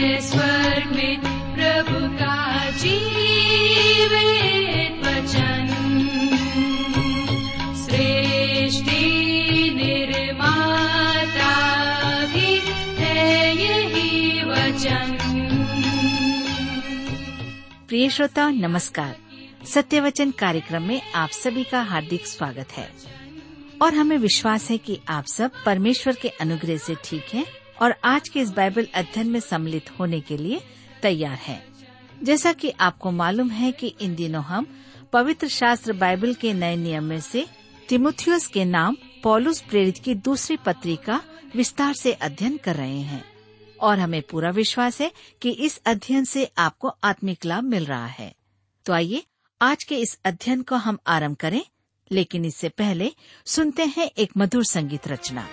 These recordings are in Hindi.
में प्रभु वचन। वचन। प्रिय श्रोता, नमस्कार। सत्यवचन कार्यक्रम में आप सभी का हार्दिक स्वागत है। और हमें विश्वास है कि आप सब परमेश्वर के अनुग्रह से ठीक हैं और आज के इस बाइबल अध्ययन में सम्मिलित होने के लिए तैयार हैं। जैसा कि आपको मालूम है कि इन दिनों हम पवित्र शास्त्र बाइबल के नए नियम में से तिमुथियस के नाम पॉलुस प्रेरित की दूसरी पत्री का विस्तार से अध्ययन कर रहे हैं। और हमें पूरा विश्वास है कि इस अध्ययन से आपको आत्मिक लाभ मिल रहा है। तो आइए, आज के इस अध्ययन को हम आरंभ करें, लेकिन इससे पहले सुनते हैं एक मधुर संगीत रचना।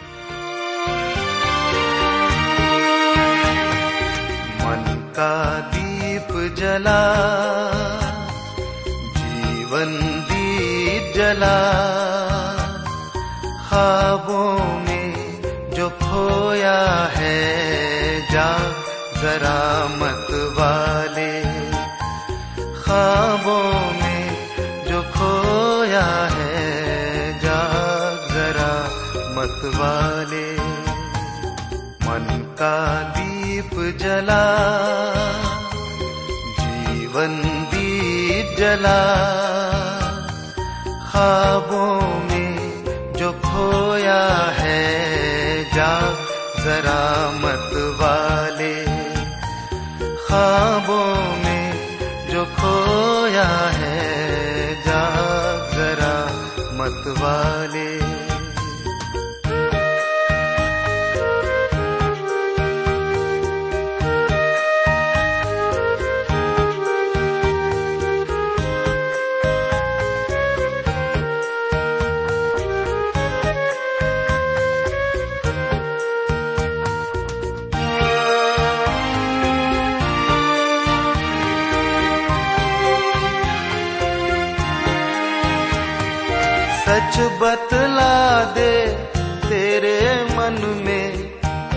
का दीप जला, जीवन दीप जला। खाबों में जो खोया है, जा जरा मत वाले। ख्वाबों में जो खोया है, जा जरा मत वाले। मन का जला, जीवन दीप जला। ख्वाबों में जो खोया है, जा जरा मत वाले। ख्वाबों में जो खोया है, जा जरा मत वाले।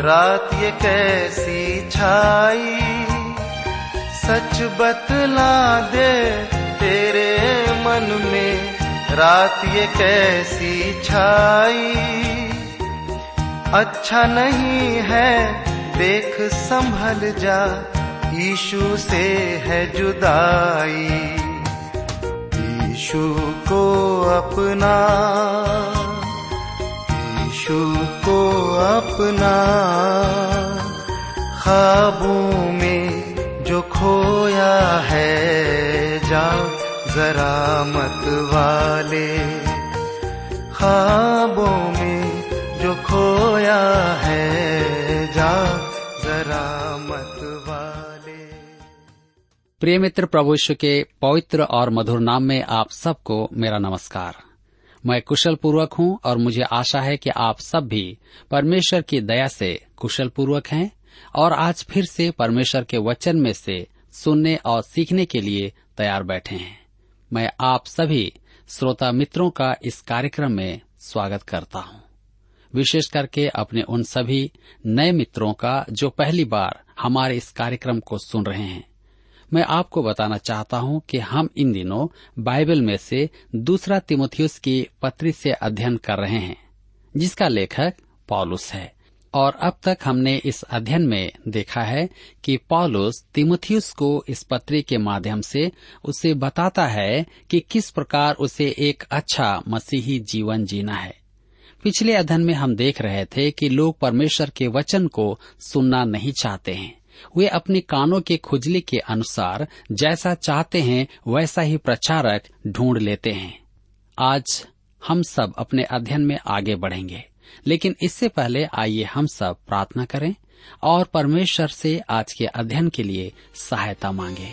रात ये कैसी छाई, सच बतला दे तेरे मन में, रात ये कैसी छाई। अच्छा नहीं है, देख संभल जा यीशु से है जुदाई। ईशु को अपना यीशु को अपना ख्वाबों में जो खोया है जा जरा मत वाले। ख्वाबों में जो खोया है जा जरा मत वाले। प्रिय मित्र प्रभु के पवित्र और मधुर नाम में आप सबको मेरा नमस्कार। मैं कुशल पूर्वक हूँ और मुझे आशा है कि आप सब भी परमेश्वर की दया से कुशल पूर्वक हैं और आज फिर से परमेश्वर के वचन में से सुनने और सीखने के लिए तैयार बैठे हैं। मैं आप सभी श्रोता मित्रों का इस कार्यक्रम में स्वागत करता हूँ। विशेष करके अपने उन सभी नए मित्रों का जो पहली बार हमारे इस कार्यक्रम को सुन रहे हैं। मैं आपको बताना चाहता हूँ कि हम इन दिनों बाइबल में से दूसरा तिमोथियस की पत्री से अध्ययन कर रहे हैं, जिसका लेखक पॉलुस है। और अब तक हमने इस अध्ययन में देखा है कि पॉलुस तिमोथियस को इस पत्री के माध्यम से उसे बताता है कि किस प्रकार उसे एक अच्छा मसीही जीवन जीना है। पिछले अध्ययन में हम देख रहे थे कि लोग परमेश्वर के वचन को सुनना नहीं चाहते हैं। वे अपने कानों के खुजली के अनुसार जैसा चाहते हैं, वैसा ही प्रचारक ढूंढ लेते हैं। आज हम सब अपने अध्ययन में आगे बढ़ेंगे, लेकिन इससे पहले आइए हम सब प्रार्थना करें और परमेश्वर से आज के अध्ययन के लिए सहायता मांगे।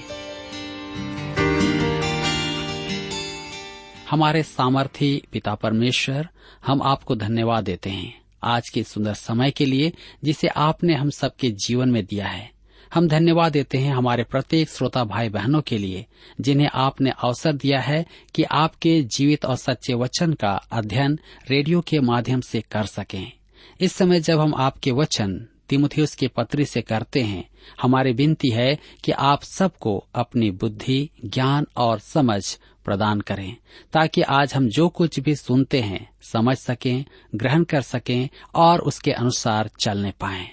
हमारे सामर्थी पिता परमेश्वर, हम आपको धन्यवाद देते हैं आज के सुंदर समय के लिए जिसे आपने हम सबके जीवन में दिया है। हम धन्यवाद देते हैं हमारे प्रत्येक श्रोता भाई बहनों के लिए, जिन्हें आपने अवसर दिया है कि आपके जीवित और सच्चे वचन का अध्ययन रेडियो के माध्यम से कर सकें। इस समय जब हम आपके वचन तिमुथियुस के पत्री से करते हैं, हमारी विनती है कि आप सबको अपनी बुद्धि, ज्ञान और समझ प्रदान करें, ताकि आज हम जो कुछ भी सुनते हैं, समझ सकें, ग्रहण कर सकें और उसके अनुसार चलने पाएँ।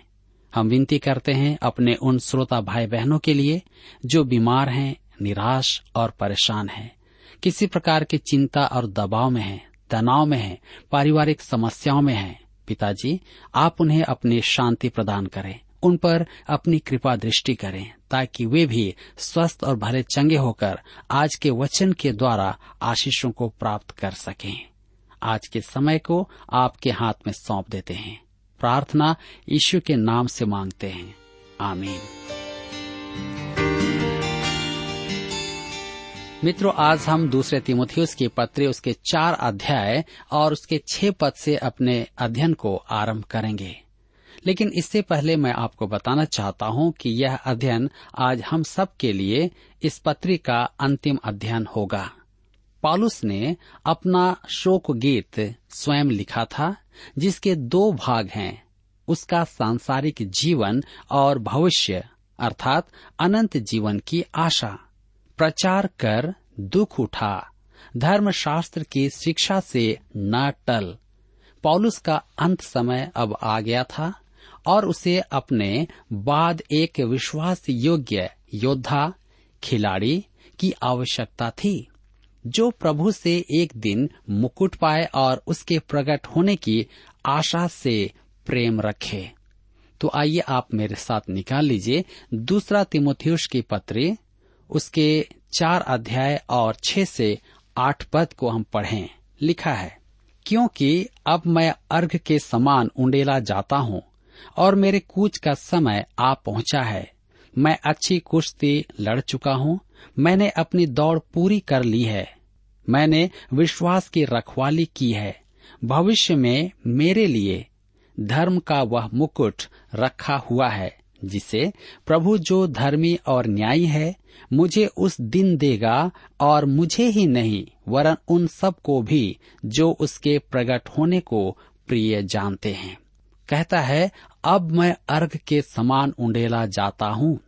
हम विनती करते हैं अपने उन श्रोता भाई बहनों के लिए जो बीमार हैं, निराश और परेशान हैं। किसी प्रकार की चिंता और दबाव में हैं, तनाव में हैं, पारिवारिक समस्याओं में हैं। पिताजी, आप उन्हें अपनी शांति प्रदान करें, उन पर अपनी कृपा दृष्टि करें, ताकि वे भी स्वस्थ और भले चंगे होकर आज के वचन के द्वारा आशीषों को प्राप्त कर सकें। आज के समय को आपके हाथ में सौंप देते हैं। प्रार्थना यीशु के नाम से मांगते हैं। आमीन। मित्रों, आज हम दूसरे तिमोथियस की पत्र, उसके चार अध्याय और उसके छह पद से अपने अध्ययन को आरंभ करेंगे। लेकिन इससे पहले मैं आपको बताना चाहता हूँ कि यह अध्ययन आज हम सब के लिए इस पत्री का अंतिम अध्ययन होगा। पॉलुस ने अपना शोक गीत स्वयं लिखा था, जिसके दो भाग हैं, उसका सांसारिक जीवन और भविष्य, अर्थात अनंत जीवन की आशा। प्रचार कर दुख उठा। धर्मशास्त्र की शिक्षा से न टल। पॉलुस का अंत समय अब आ गया था, और उसे अपने बाद एक विश्वास योग्य योद्धा, खिलाड़ी की आवश्यकता थी। जो प्रभु से एक दिन मुकुट पाए और उसके प्रकट होने की आशा से प्रेम रखे। तो आइए आप मेरे साथ निकाल लीजिए दूसरा तिमोथियुष की पत्री, उसके चार अध्याय और छह से आठ पद को हम पढ़ें। लिखा है, क्योंकि अब मैं अर्घ के समान उंडेला जाता हूँ और मेरे कूच का समय आ पहुँचा है। मैं अच्छी कुश्ती लड़ चुका हूँ। मैंने अपनी दौड़ पूरी कर ली है। मैंने विश्वास की रखवाली की है। भविष्य में मेरे लिए धर्म का वह मुकुट रखा हुआ है, जिसे प्रभु जो धर्मी और न्यायी है, मुझे उस दिन देगा और मुझे ही नहीं, वरन उन सबको भी जो उसके प्रकट होने को प्रिय जानते हैं। कहता है अब मैं अर्घ के समान उंडेला जाता हूँ।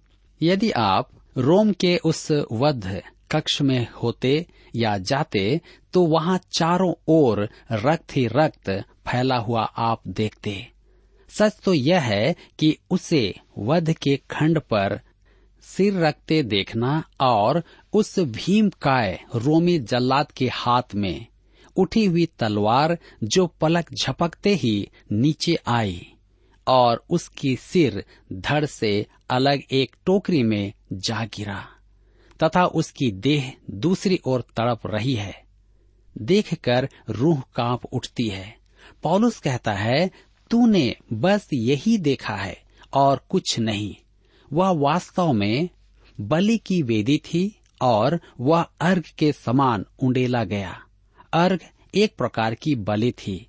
यदि आप रोम के उस वध कक्ष में होते या जाते तो वहाँ चारों ओर रक्त ही रक्त फैला हुआ आप देखते। सच तो यह है कि उसे वध के खंड पर सिर रखते देखना और उस भीम काय रोमी जल्लाद के हाथ में उठी हुई तलवार जो पलक झपकते ही नीचे आई। और उसकी सिर धड़ से अलग एक टोकरी में जा गिरा, तथा उसकी देह दूसरी ओर तड़प रही है। देखकर रूह काँप उठती है। पॉलुस कहता है, तूने बस यही देखा है और कुछ नहीं। वह वास्तव में बलि की वेदी थी और वह अर्घ के समान उंडेला गया। अर्घ एक प्रकार की बलि थी।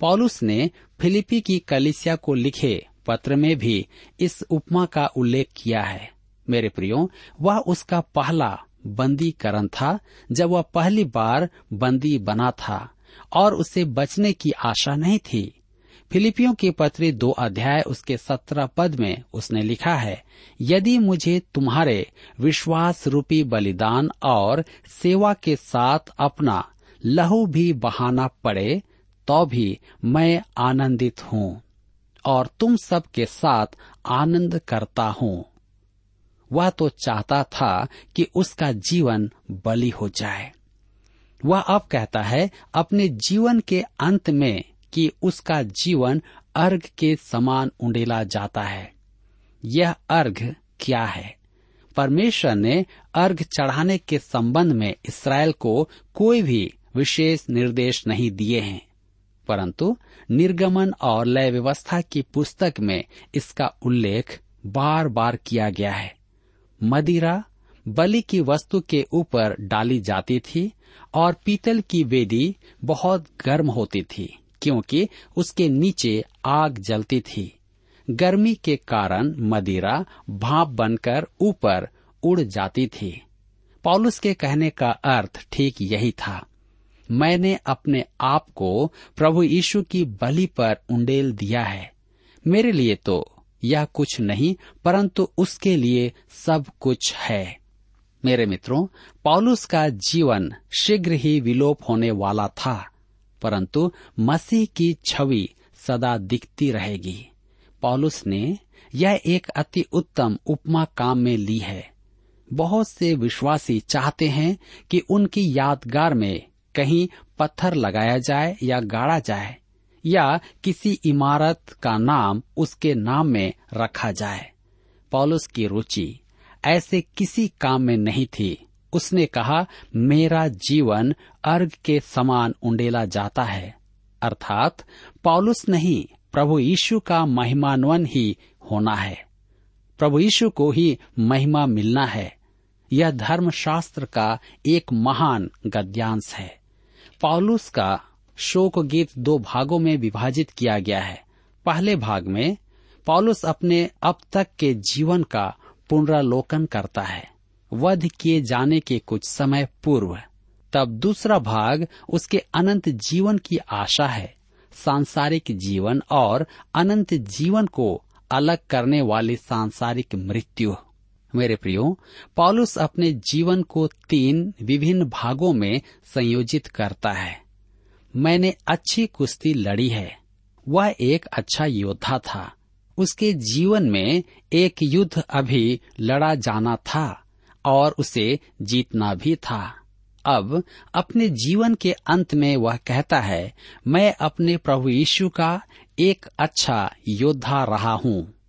पॉलुस ने फिलिपी की कलिसिया को लिखे पत्र में भी इस उपमा का उल्लेख किया है। मेरे प्रियो, वह उसका पहला बंदीकरण था, जब वह पहली बार बंदी बना था, और उसे बचने की आशा नहीं थी। फिलिपियों के पत्र दो अध्याय उसके सत्रह पद में उसने लिखा है, यदि मुझे तुम्हारे विश्वास रूपी बलिदान और सेवा के साथ अपना लहू भी बहाना पड़े तो भी मैं आनंदित हूँ और तुम सब के साथ आनंद करता हूँ। वह तो चाहता था कि उसका जीवन बलि हो जाए। वह अब कहता है अपने जीवन के अंत में कि उसका जीवन अर्घ के समान उंडेला जाता है। यह अर्घ क्या है? परमेश्वर ने अर्घ चढ़ाने के संबंध में इसराइल को कोई भी विशेष निर्देश नहीं दिए हैं। परंतु निर्गमन और लय व्यवस्था की पुस्तक में इसका उल्लेख बार बार किया गया है। मदिरा बलि की वस्तु के ऊपर डाली जाती थी और पीतल की वेदी बहुत गर्म होती थी, क्योंकि उसके नीचे आग जलती थी। गर्मी के कारण मदिरा भाप बनकर ऊपर उड़ जाती थी। पॉलुस के कहने का अर्थ ठीक यही था। मैंने अपने आप को प्रभु यीशु की बलि पर उंडेल दिया है। मेरे लिए तो यह कुछ नहीं, परंतु उसके लिए सब कुछ है। मेरे मित्रों पौलुस का जीवन शीघ्र ही विलोप होने वाला था, परंतु मसीह की छवि सदा दिखती रहेगी। पौलुस ने यह एक अति उत्तम उपमा काम में ली है। बहुत से विश्वासी चाहते हैं कि उनकी यादगार में कहीं पत्थर लगाया जाए या गाड़ा जाए, या किसी इमारत का नाम उसके नाम में रखा जाए। पौलुस की रुचि ऐसे किसी काम में नहीं थी। उसने कहा, मेरा जीवन अर्घ के समान उंडेला जाता है। अर्थात, पौलुस नहीं, प्रभु यीशु का महिमान्वन ही होना है। प्रभु यीशु को ही महिमा मिलना है। यह धर्मशास्त्र का एक महान गद्यांश है। पौलुस का शोक गीत दो भागों में विभाजित किया गया है। पहले भाग में पॉलुस अपने अब तक के जीवन का पुनरालोकन करता है। वध किए जाने के कुछ समय पूर्व। तब दूसरा भाग उसके अनंत जीवन की आशा है। सांसारिक जीवन और अनंत जीवन को अलग करने वाली सांसारिक मृत्यु। मेरे प्रियो पॉलुस अपने जीवन को तीन विभिन्न भागों में संयोजित करता है। मैंने अच्छी कुश्ती लड़ी है। वह एक अच्छा योद्धा था। उसके जीवन में एक युद्ध अभी लड़ा जाना था और उसे जीतना भी था। अब अपने जीवन के अंत में वह कहता है, मैं अपने प्रभु यीशु का एक अच्छा योद्धा रहा हूँ।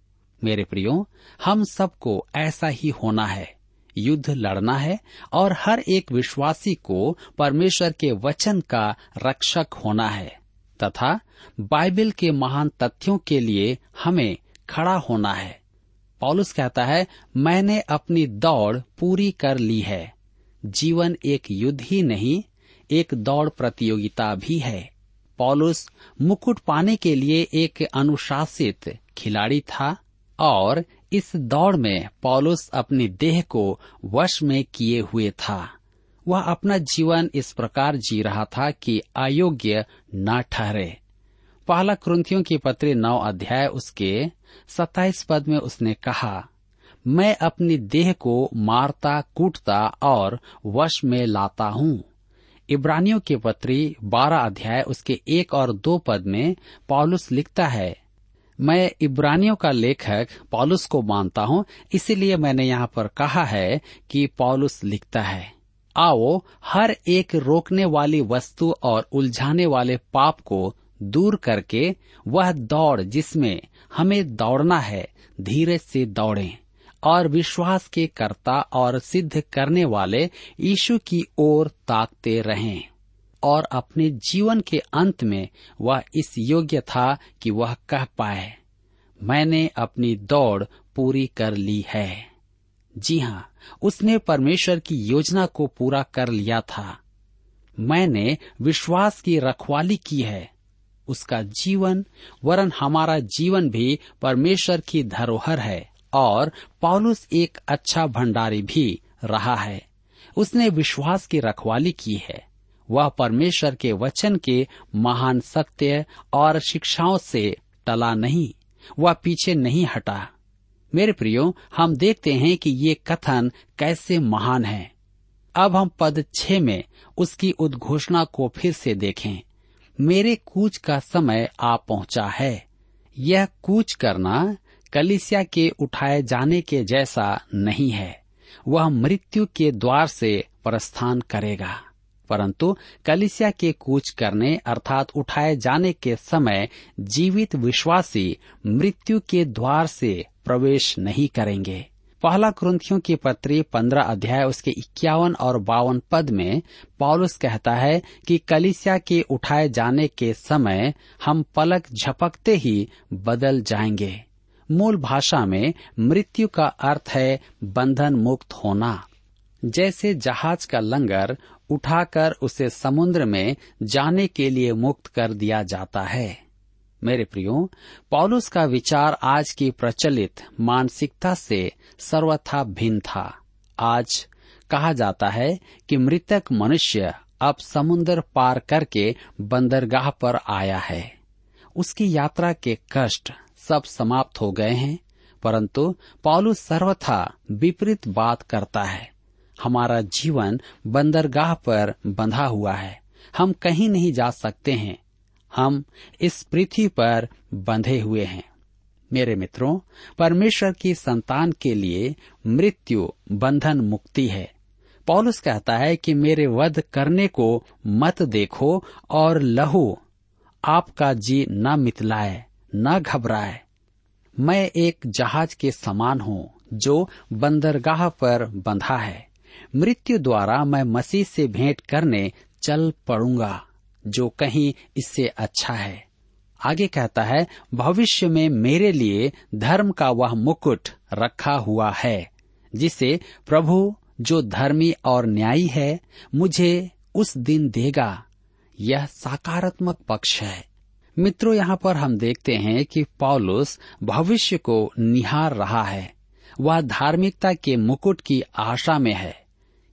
मेरे प्रियो, हम सबको ऐसा ही होना है। युद्ध लड़ना है और हर एक विश्वासी को परमेश्वर के वचन का रक्षक होना है, तथा बाइबल के महान तथ्यों के लिए हमें खड़ा होना है। पॉलुस कहता है, मैंने अपनी दौड़ पूरी कर ली है। जीवन एक युद्ध ही नहीं, एक दौड़ प्रतियोगिता भी है। पॉलुस मुकुट पाने के लिए एक अनुशासित खिलाड़ी था। और इस दौड़ में पॉलुस अपनी देह को वश में किए हुए था। वह अपना जीवन इस प्रकार जी रहा था कि अयोग्य न ठहरे। पहला क्रंथियों की पत्री नौ अध्याय उसके सत्ताईस पद में उसने कहा, मैं अपनी देह को मारता, कूटता और वश में लाता हूँ। इब्रानियों की पत्री बारह अध्याय उसके एक और दो पद में पॉलुस लिखता है मैं इब्रानियों का लेखक पॉलुस को मानता हूँ, इसीलिए मैंने यहाँ पर कहा है कि पॉलुस लिखता है, आओ हर एक रोकने वाली वस्तु और उलझाने वाले पाप को दूर करके वह दौड़ जिसमें हमें दौड़ना है, धीरे से दौड़ें, और विश्वास के कर्ता और सिद्ध करने वाले यीशु की ओर ताकते रहें। और अपने जीवन के अंत में वह इस योग्य था कि वह कह पाए, मैंने अपनी दौड़ पूरी कर ली है। जी हाँ उसने परमेश्वर की योजना को पूरा कर लिया था। मैंने विश्वास की रखवाली की है। उसका जीवन, वरन हमारा जीवन भी परमेश्वर की धरोहर है और पौलुस एक अच्छा भंडारी भी रहा है। उसने विश्वास की रखवाली की है। वह परमेश्वर के वचन के महान सत्य और शिक्षाओं से टला नहीं, वह पीछे नहीं हटा। मेरे प्रियो, हम देखते हैं कि ये कथन कैसे महान है। अब हम पद छह में उसकी उद्घोषणा को फिर से देखें। मेरे कूच का समय आ पहुँचा है। यह कूच करना कलिसिया के उठाए जाने के जैसा नहीं है। वह मृत्यु के द्वार से प्रस्थान करेगा। परंतु कलिसिया के कूच करने अर्थात उठाए जाने के समय जीवित विश्वासी मृत्यु के द्वार से प्रवेश नहीं करेंगे। पहला क्रंथियों की पत्री पंद्रह अध्याय उसके इक्यावन और बावन पद में पॉलुस कहता है कि कलिसिया के उठाए जाने के समय हम पलक झपकते ही बदल जाएँगे। मूल भाषा में मृत्यु का अर्थ है बंधन मुक्त होना। जैसे जहाज़ का लंगर उठाकर उसे समुद्र में जाने के लिए मुक्त कर दिया जाता है। मेरे प्रियो, पौलुस का विचार आज की प्रचलित मानसिकता से सर्वथा भिन्न था। आज कहा जाता है कि मृतक मनुष्य अब समुद्र पार करके बंदरगाह पर आया है। उसकी यात्रा के कष्ट सब समाप्त हो गए हैं, परंतु पौलुस सर्वथा विपरीत बात करता है। हमारा जीवन बंदरगाह पर बंधा हुआ है। हम कहीं नहीं जा सकते हैं। हम इस पृथ्वी पर बंधे हुए हैं। मेरे मित्रों, परमेश्वर की संतान के लिए मृत्यु बंधन मुक्ति है। पौलुस कहता है कि मेरे वध करने को मत देखो और लहू। आपका जी न मितलाए, न घबराए। मैं एक जहाज़ के समान हूँ जो बंदरगाह पर बंधा है। मृत्यु द्वारा मैं मसीह से भेंट करने चल पड़ूँगा, जो कहीं इससे अच्छा है। आगे कहता है, भविष्य में मेरे लिए धर्म का वह मुकुट रखा हुआ है, जिसे प्रभु, जो धर्मी और न्यायी है, मुझे उस दिन देगा। यह सकारात्मक पक्ष है। मित्रों, यहाँ पर हम देखते हैं कि पॉलुस भविष्य को निहार रहा है। वह धार्मिकता के मुकुट की आशा में है।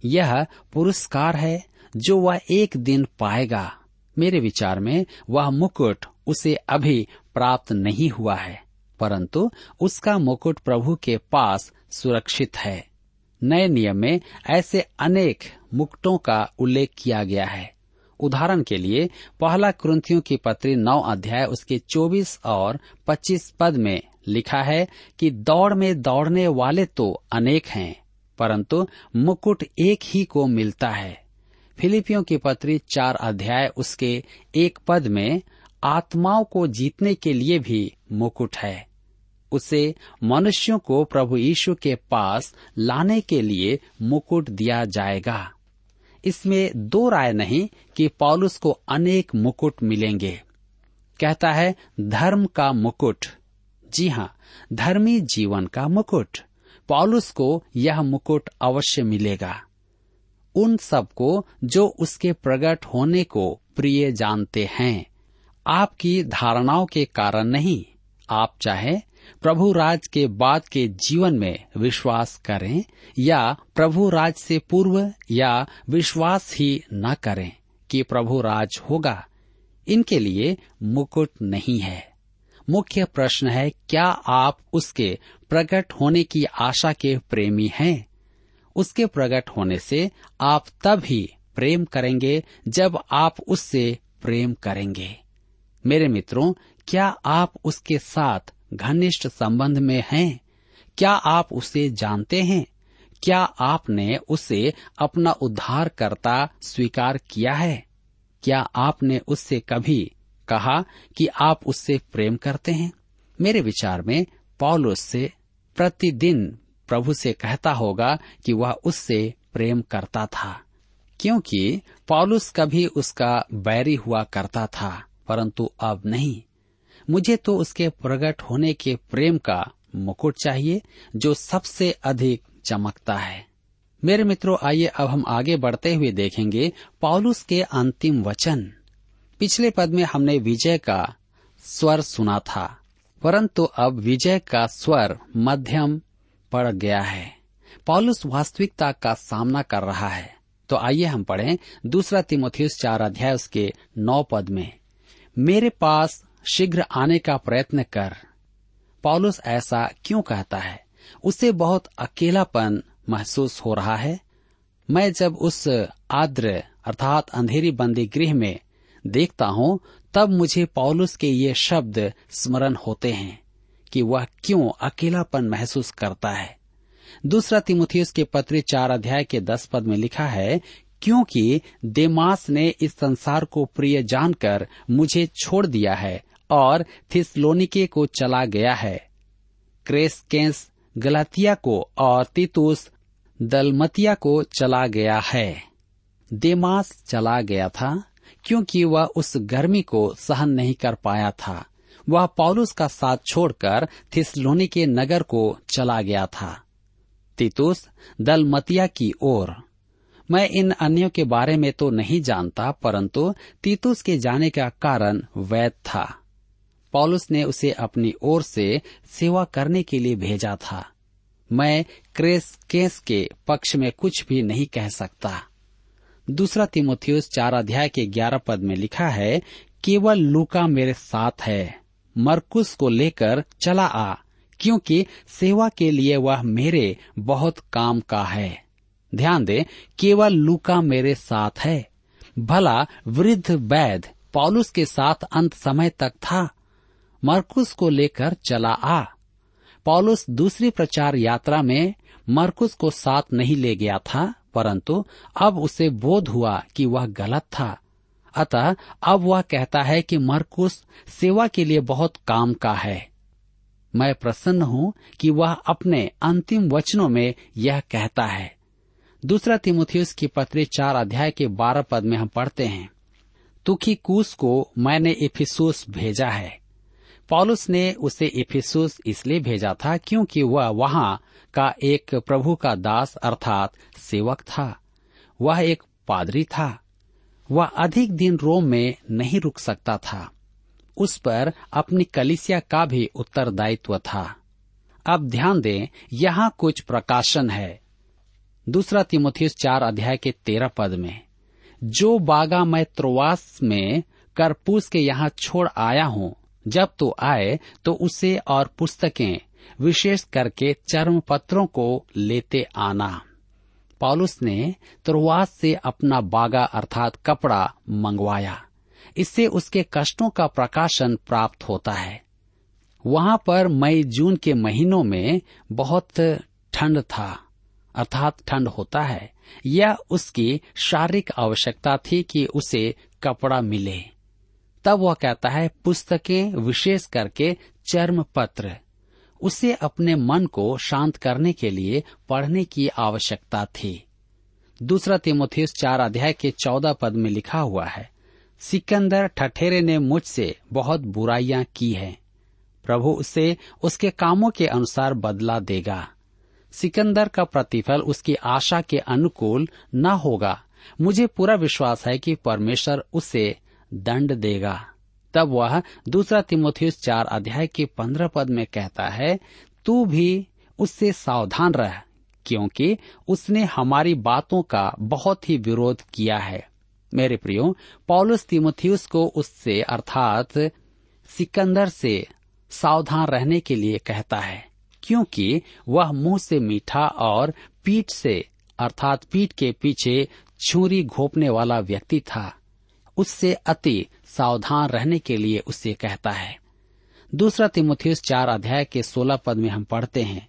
यह पुरस्कार है जो वह एक दिन पाएगा। मेरे विचार में वह मुकुट उसे अभी प्राप्त नहीं हुआ है, परंतु उसका मुकुट प्रभु के पास सुरक्षित है। नए नियम में ऐसे अनेक मुकुटों का उल्लेख किया गया है। उदाहरण के लिए, पहला क्रंथियों की पत्री नौ अध्याय उसके 24 और 25 पद में लिखा है कि दौड़ में दौड़ने वाले तो अनेक हैं। परंतु मुकुट एक ही को मिलता है। फिलिपियों की पत्री चार अध्याय उसके एक पद में, आत्माओं को जीतने के लिए भी मुकुट है। उसे मनुष्यों को प्रभु यीशु के पास लाने के लिए मुकुट दिया जाएगा। इसमें दो राय नहीं कि पौलुस को अनेक मुकुट मिलेंगे। कहता है, धर्म का मुकुट। जी हाँ धर्मी जीवन का मुकुट। पौलुस को यह मुकुट अवश्य मिलेगा। उन सबको जो उसके प्रकट होने को प्रिय जानते हैं। आपकी धारणाओं के कारण नहीं। आप चाहे प्रभु राज के बाद के जीवन में विश्वास करें या प्रभु राज से पूर्व या विश्वास ही न करें कि प्रभु राज होगा। इनके लिए मुकुट नहीं है। मुख्य प्रश्न है, क्या आप उसके प्रकट होने की आशा के प्रेमी हैं। उसके प्रकट होने से आप तब ही प्रेम करेंगे जब आप उससे प्रेम करेंगे। मेरे मित्रों, क्या आप उसके साथ घनिष्ठ संबंध में हैं? क्या आप उसे जानते हैं? क्या आपने उसे अपना उद्धारकर्ता स्वीकार किया है? क्या आपने उससे कभी कहा कि आप उससे प्रेम करते हैं? मेरे विचार में पौलुस से प्रतिदिन प्रभु से कहता होगा कि वह उससे प्रेम करता था, क्योंकि पॉलुस कभी उसका बैरी हुआ करता था, परंतु अब नहीं। मुझे तो उसके प्रकट होने के प्रेम का मुकुट चाहिए, जो सबसे अधिक चमकता है। मेरे मित्रों, आइए अब हम आगे बढ़ते हुए देखेंगे पॉलुस के अंतिम वचन। पिछले पद में हमने विजय का स्वर सुना था। परंतु अब विजय का स्वर मध्यम पड़ गया है। पॉलुस वास्तविकता का सामना कर रहा है। तो आइए हम पढ़ें दूसरा तिमोथियस चार अध्याय उसके नौ पद में। मेरे पास शीघ्र आने का प्रयत्न कर। पॉलुस ऐसा क्यों कहता है? उसे बहुत अकेलापन महसूस हो रहा है। मैं जब उस आद्र अर्थात अंधेरी बंदी गृह में देखता हूँ, तब मुझे पौलुस के ये शब्द स्मरण होते हैं कि वह क्यों अकेलापन महसूस करता है। दूसरा तिमुथियस के पत्र चार अध्याय के दस पद में लिखा है, क्योंकि देमास ने इस संसार को प्रिय जानकर मुझे छोड़ दिया है और थिसलोनिके को चला गया है। क्रेसकेंस, गलातिया को और तीतुस, दलमतिया को चला गया है। देमास चला गया था क्योंकि वह उस गर्मी को सहन नहीं कर पाया था। वह पौलुस का साथ छोड़कर थिसलोनी के नगर को चला गया था। तीतुस दलमतिया की ओर। मैं इन अन्यों के बारे में तो नहीं जानता, परंतु तीतुस के जाने का कारण वैध था। पौलुस ने उसे अपनी ओर से सेवा करने के लिए भेजा था। मैं क्रेस केस के पक्ष में कुछ भी नहीं कह सकता। दूसरा तिमोथियस चार अध्याय के ग्यारह पद में लिखा है, केवल लूका मेरे साथ है, मरकुस को लेकर चला आ, क्योंकि सेवा के लिए वह मेरे बहुत काम का है। ध्यान दे, केवल लूका मेरे साथ है। भला वृद्ध वैद पौलुस के साथ अंत समय तक था, मरकुस को लेकर चला आ। पौलुस दूसरी प्रचार यात्रा में मरकुस को साथ नहीं ले गया था परंतु अब उसे बोध हुआ कि वह गलत था। अतः अब वह कहता है कि मरकुस सेवा के लिए बहुत काम का है। मैं प्रसन्न हूँ कि वह अपने अंतिम वचनों में यह कहता है। दूसरा तिमुथियुस की पत्री चार अध्याय के बारह पद में हम पढ़ते हैं, तुखी कूस को मैंने इफिसुस भेजा है। पॉलुस ने उसे इफिसुस इसलिए भेजा था क्योंकि वह वहाँ का एक प्रभु का दास अर्थात सेवक था। वह एक पादरी था। वह अधिक दिन रोम में नहीं रुक सकता था। उस पर अपनी कलिसिया का भी उत्तरदायित्व था। अब ध्यान दें, यहाँ कुछ प्रकाशन है। दूसरा तिमोथियस चार अध्याय के तेरह पद में, जो बागा मैं त्रोवास में करपूस के यहाँ छोड़ आया हूँ जब तो आए तो उसे और पुस्तकें विशेष करके चर्म पत्रों को लेते आना। पॉलुस ने त्रुवास से अपना बागा अर्थात कपड़ा मंगवाया। इससे उसके कष्टों का प्रकाशन प्राप्त होता है। वहाँ पर मई, जून के महीनों में बहुत ठंड था, अर्थात ठंड होता है। यह उसकी शारीरिक आवश्यकता थी कि उसे कपड़ा मिले। तब वह कहता है, पुस्तकें विशेष करके चर्म पत्र उसे अपने मन को शांत करने के लिए पढ़ने की आवश्यकता थी। दूसरा तिमोथियस चार अध्याय के चौदह पद में लिखा हुआ है, सिकंदर ठठेरे ने मुझसे बहुत बुराइयाँ की हैं। प्रभु उसे उसके कामों के अनुसार बदला देगा। सिकंदर का प्रतिफल उसकी आशा के अनुकूल न होगा। मुझे पूरा विश्वास है कि परमेश्वर उसे दंड देगा। तब वह दूसरा तिमोथियस चार अध्याय के पंद्रह पद में कहता है, तू भी उससे सावधान रह, क्योंकि उसने हमारी बातों का बहुत ही विरोध किया है। मेरे प्रियो, पौलुस तिमोथियस को उससे, अर्थात सिकंदर से सावधान रहने के लिए कहता है, क्योंकि वह मुँह से मीठा और पीठ से, अर्थात पीठ के पीछे छुरी घोपने वाला व्यक्ति था। उससे अति सावधान रहने के लिए उससे कहता है। दूसरा तिमुथियस चार अध्याय के सोलह पद में हम पढ़ते हैं,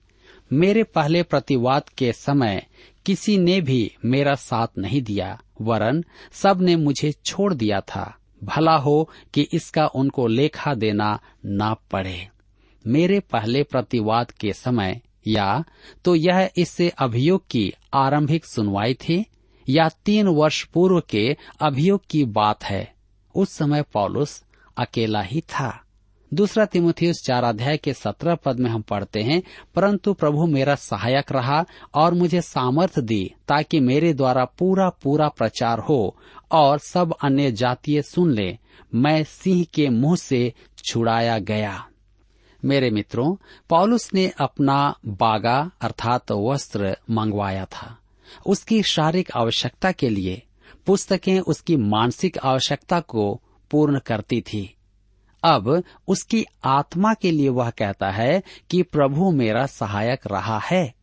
मेरे पहले प्रतिवाद के समय किसी ने भी मेरा साथ नहीं दिया, वरन सबने मुझे छोड़ दिया था। भला हो कि इसका उनको लेखा देना ना पड़े। मेरे पहले प्रतिवाद के समय, या तो यह इससे अभियोग की आरंभिक सुनवाई थी या तीन वर्ष पूर्व के अभियोग की बात है। उस समय पौलुस अकेला ही था। दूसरा तिमुथियस चार अध्याय के सत्रह पद में हम पढ़ते हैं, परंतु प्रभु मेरा सहायक रहा और मुझे सामर्थ दी ताकि मेरे द्वारा पूरा पूरा प्रचार हो और सब अन्य जातीय सुन ले। मैं सिंह के मुँह से छुड़ाया गया। मेरे मित्रों, पॉलुस ने अपना बागा अर्थात वस्त्र मंगवाया था। उसकी शारीरिक आवश्यकता के लिए पुस्तकें उसकी मानसिक आवश्यकता को पूर्ण करती थी। अब उसकी आत्मा के लिए वह कहता है कि प्रभु मेरा सहायक रहा है।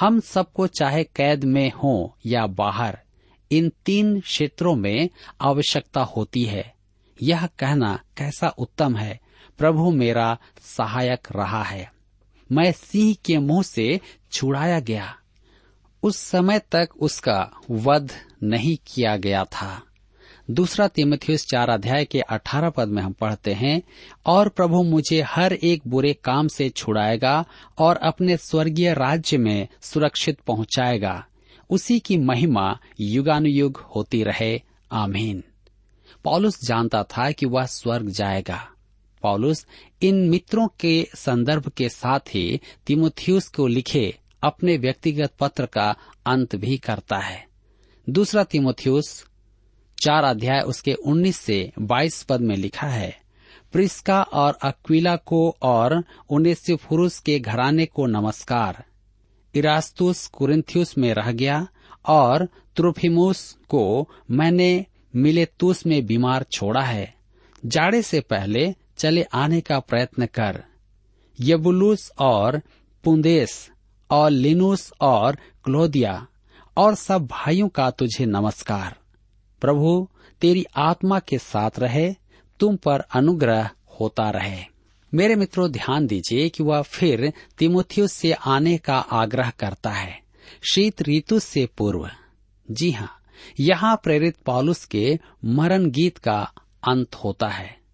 हम सबको चाहे कैद में हो या बाहर, इन तीन क्षेत्रों में आवश्यकता होती है। यह कहना कैसा उत्तम है? प्रभु मेरा सहायक रहा है। मैं सिंह के मुँह से छुड़ाया गया। उस समय तक उसका वध नहीं किया गया था। दूसरा तिमथियस चार अध्याय के अठारह पद में हम पढ़ते हैं, और प्रभु मुझे हर एक बुरे काम से छुड़ाएगा और अपने स्वर्गीय राज्य में सुरक्षित पहुंचाएगा। उसी की महिमा युगानुयुग होती रहे। आमीन। पॉलुस जानता था कि वह स्वर्ग जाएगा। पॉलुस इन मित्रों के संदर्भ के साथ ही तिमुथियुस को लिखे अपने व्यक्तिगत पत्र का अंत भी करता है। दूसरा तिमोथियस, चार अध्याय उसके 19 से 22 पद में लिखा है, प्रिस्का और अक्विला को और उन्नीस के घराने को नमस्कार। इरास्तुस कुरिन्थियुस में रह गया और त्रुफिमुस को मैंने मिलेतुस में बीमार छोड़ा है। जाड़े से पहले चले आने का प्रयत्न कर। यबुलूस और पुंदेस और लिनुस और क्लोदिया और सब भाइयों का तुझे नमस्कार। प्रभु, तेरी आत्मा के साथ रहे, तुम पर अनुग्रह होता रहे। मेरे मित्रों, ध्यान दीजिए कि वह फिर तिमोथियस से आने का आग्रह करता है। शीत ऋतु से पूर्व। जी हाँ यहाँ प्रेरित पॉलुस के मरण गीत का अंत होता है।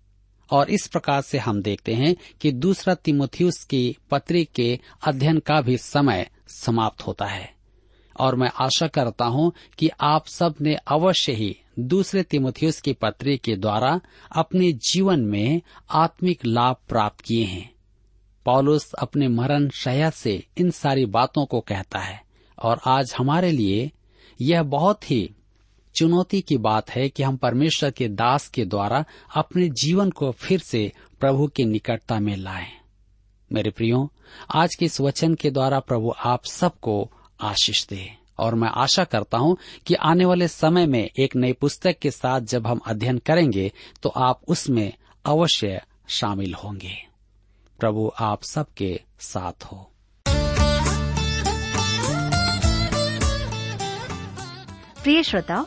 और इस प्रकार से हम देखते हैं कि दूसरा तिमोथियस की पत्री के अध्ययन का भी समय समाप्त होता है। और मैं आशा करता हूँ कि आप सबने अवश्य ही दूसरे तिमोथियस की पत्री के द्वारा अपने जीवन में आत्मिक लाभ प्राप्त किए हैं। पॉलुस अपने मरण शया से इन सारी बातों को कहता है और आज हमारे लिए यह बहुत ही चुनौती की बात है कि हम परमेश्वर के दास के द्वारा अपने जीवन को फिर से प्रभु की निकटता में लाएँ। मेरे प्रियो, आज के इस वचन के द्वारा प्रभु आप सबको आशीष दे। और मैं आशा करता हूँ कि आने वाले समय में एक नई पुस्तक के साथ जब हम अध्ययन करेंगे तो आप उसमें अवश्य शामिल होंगे। प्रभु आप सबके साथ हो। प्रिय श्रोताओ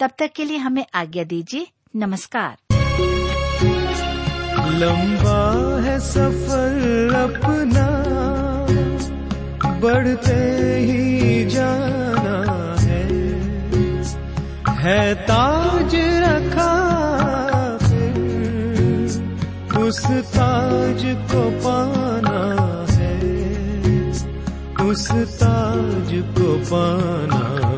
तब तक के लिए हमें आज्ञा दीजिए। नमस्कार। लंबा है सफ़र अपना, बढ़ते ही जाना है। है ताज रखा फिर, उस ताज को पाना है। उस ताज को पाना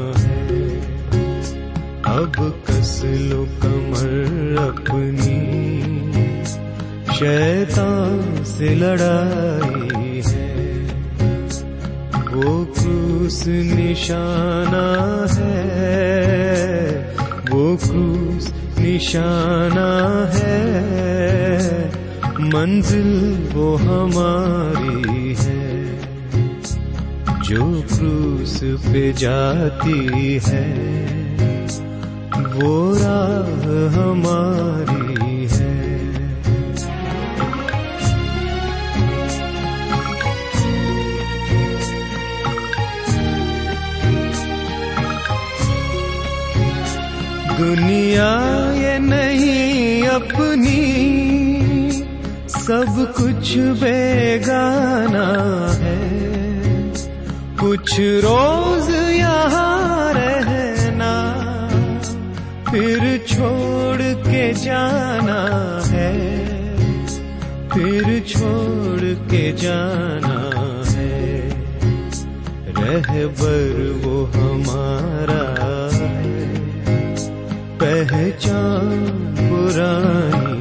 अब कस लो कमर अपनी। शैतान से लड़ाई है। वो क्रूस निशाना है। वो क्रूस निशाना है। मंजिल वो हमारी है। जो क्रूस पे जाती है। वो राह हमारी है। दुनिया ये नहीं अपनी, सब कुछ बेगाना है। कुछ रोज यहाँ फिर छोड़ के जाना है। फिर छोड़ के जाना है। रहबर वो हमारा है। पहचान पुरानी